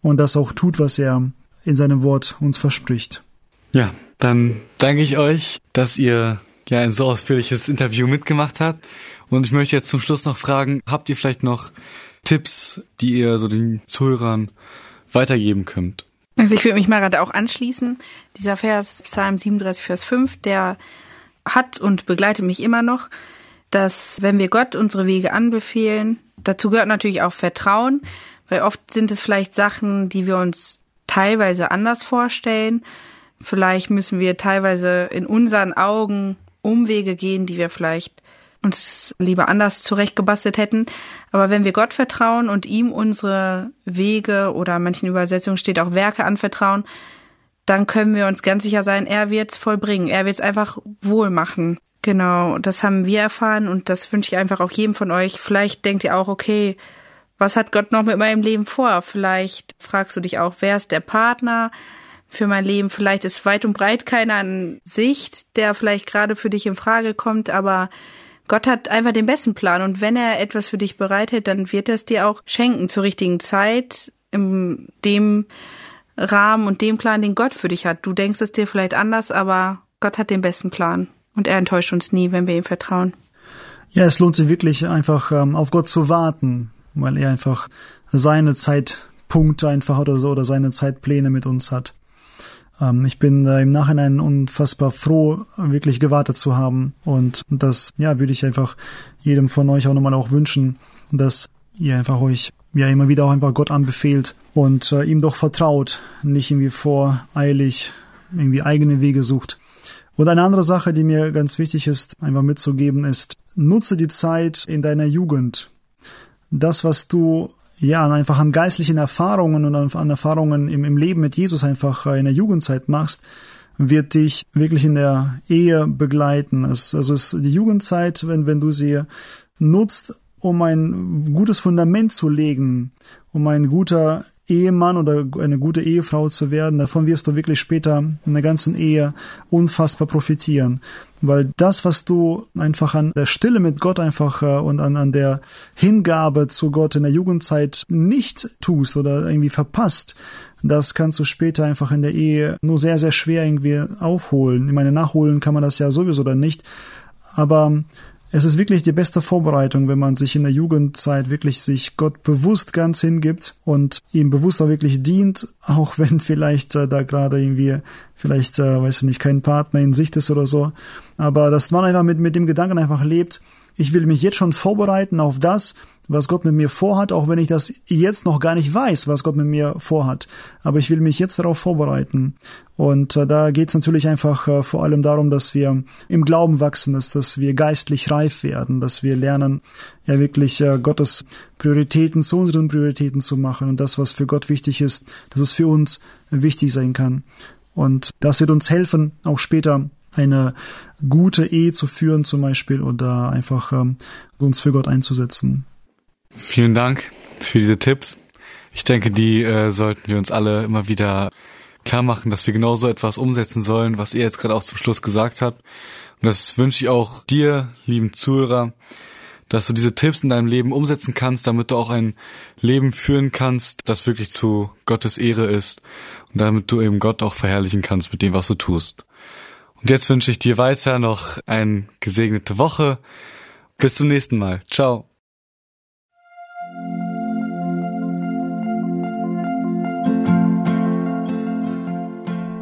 B: und das auch tut, was er in seinem Wort uns verspricht.
A: Ja, dann danke ich euch, dass ihr ja ein so ausführliches Interview mitgemacht habt. Und ich möchte jetzt zum Schluss noch fragen, habt ihr vielleicht noch Tipps, die ihr so den Zuhörern weitergeben könnt?
C: Also ich würde mich mal gerade auch anschließen. Dieser Vers, Psalm 37, Vers 5, der hat und begleitet mich immer noch, dass wenn wir Gott unsere Wege anbefehlen, dazu gehört natürlich auch Vertrauen, weil oft sind es vielleicht Sachen, die wir uns teilweise anders vorstellen. Vielleicht müssen wir teilweise in unseren Augen Umwege gehen, die wir vielleicht uns lieber anders zurechtgebastelt hätten. Aber wenn wir Gott vertrauen und ihm unsere Wege oder manchen Übersetzungen steht auch Werke anvertrauen, dann können wir uns ganz sicher sein, er wird's vollbringen. Er wird's einfach wohl machen. Genau, das haben wir erfahren und das wünsche ich einfach auch jedem von euch. Vielleicht denkt ihr auch, okay, was hat Gott noch mit meinem Leben vor? Vielleicht fragst du dich auch, wer ist der Partner für mein Leben? Vielleicht ist weit und breit keiner in Sicht, der vielleicht gerade für dich in Frage kommt, aber Gott hat einfach den besten Plan und wenn er etwas für dich bereitet, dann wird er es dir auch schenken zur richtigen Zeit, in dem Rahmen und dem Plan, den Gott für dich hat. Du denkst es dir vielleicht anders, aber Gott hat den besten Plan und er enttäuscht uns nie, wenn wir ihm vertrauen.
B: Ja, es lohnt sich wirklich einfach ähm, auf Gott zu warten, weil er einfach seine Zeitpunkte einfach hat oder so oder seine Zeitpläne mit uns hat. Ähm, ich bin äh, im Nachhinein unfassbar froh, wirklich gewartet zu haben. Und das, ja, würde ich einfach jedem von euch auch nochmal auch wünschen, dass ihr einfach euch ja immer wieder auch einfach Gott anbefehlt und äh, ihm doch vertraut, nicht irgendwie voreilig irgendwie eigene Wege sucht. Und eine andere Sache, die mir ganz wichtig ist, einfach mitzugeben, ist, nutze die Zeit in deiner Jugend. Das, was du ja, einfach an geistlichen Erfahrungen und an Erfahrungen im, im Leben mit Jesus einfach in der Jugendzeit machst, wird dich wirklich in der Ehe begleiten. Es, also es, die Jugendzeit, wenn, wenn du sie nutzt, um ein gutes Fundament zu legen, um ein guter Ehemann oder eine gute Ehefrau zu werden, davon wirst du wirklich später in der ganzen Ehe unfassbar profitieren. Weil das, was du einfach an der Stille mit Gott einfach äh, und an, an der Hingabe zu Gott in der Jugendzeit nicht tust oder irgendwie verpasst, das kannst du später einfach in der Ehe nur sehr, sehr schwer irgendwie aufholen. Ich meine, nachholen kann man das ja sowieso dann nicht. Aber es ist wirklich die beste Vorbereitung, wenn man sich in der Jugendzeit wirklich sich Gott bewusst ganz hingibt und ihm bewusst auch wirklich dient, auch wenn vielleicht äh, da gerade irgendwie vielleicht, äh, weiß ich nicht, kein Partner in Sicht ist oder so. Aber dass man einfach mit, mit dem Gedanken einfach lebt, ich will mich jetzt schon vorbereiten auf das, was Gott mit mir vorhat, auch wenn ich das jetzt noch gar nicht weiß, was Gott mit mir vorhat. Aber ich will mich jetzt darauf vorbereiten. Und äh, da geht es natürlich einfach äh, vor allem darum, dass wir im Glauben wachsen, dass, dass wir geistlich reif werden, dass wir lernen, ja wirklich äh, Gottes Prioritäten zu unseren Prioritäten zu machen und das, was für Gott wichtig ist, dass es für uns wichtig sein kann. Und das wird uns helfen, auch später eine gute Ehe zu führen zum Beispiel oder einfach ähm, uns für Gott einzusetzen.
A: Vielen Dank für diese Tipps. Ich denke, die äh, sollten wir uns alle immer wieder klar machen, dass wir genau so etwas umsetzen sollen, was ihr jetzt gerade auch zum Schluss gesagt habt. Und das wünsche ich auch dir, lieben Zuhörer, dass du diese Tipps in deinem Leben umsetzen kannst, damit du auch ein Leben führen kannst, das wirklich zu Gottes Ehre ist und damit du eben Gott auch verherrlichen kannst mit dem, was du tust. Und jetzt wünsche ich dir weiter noch eine gesegnete Woche. Bis zum nächsten Mal. Ciao.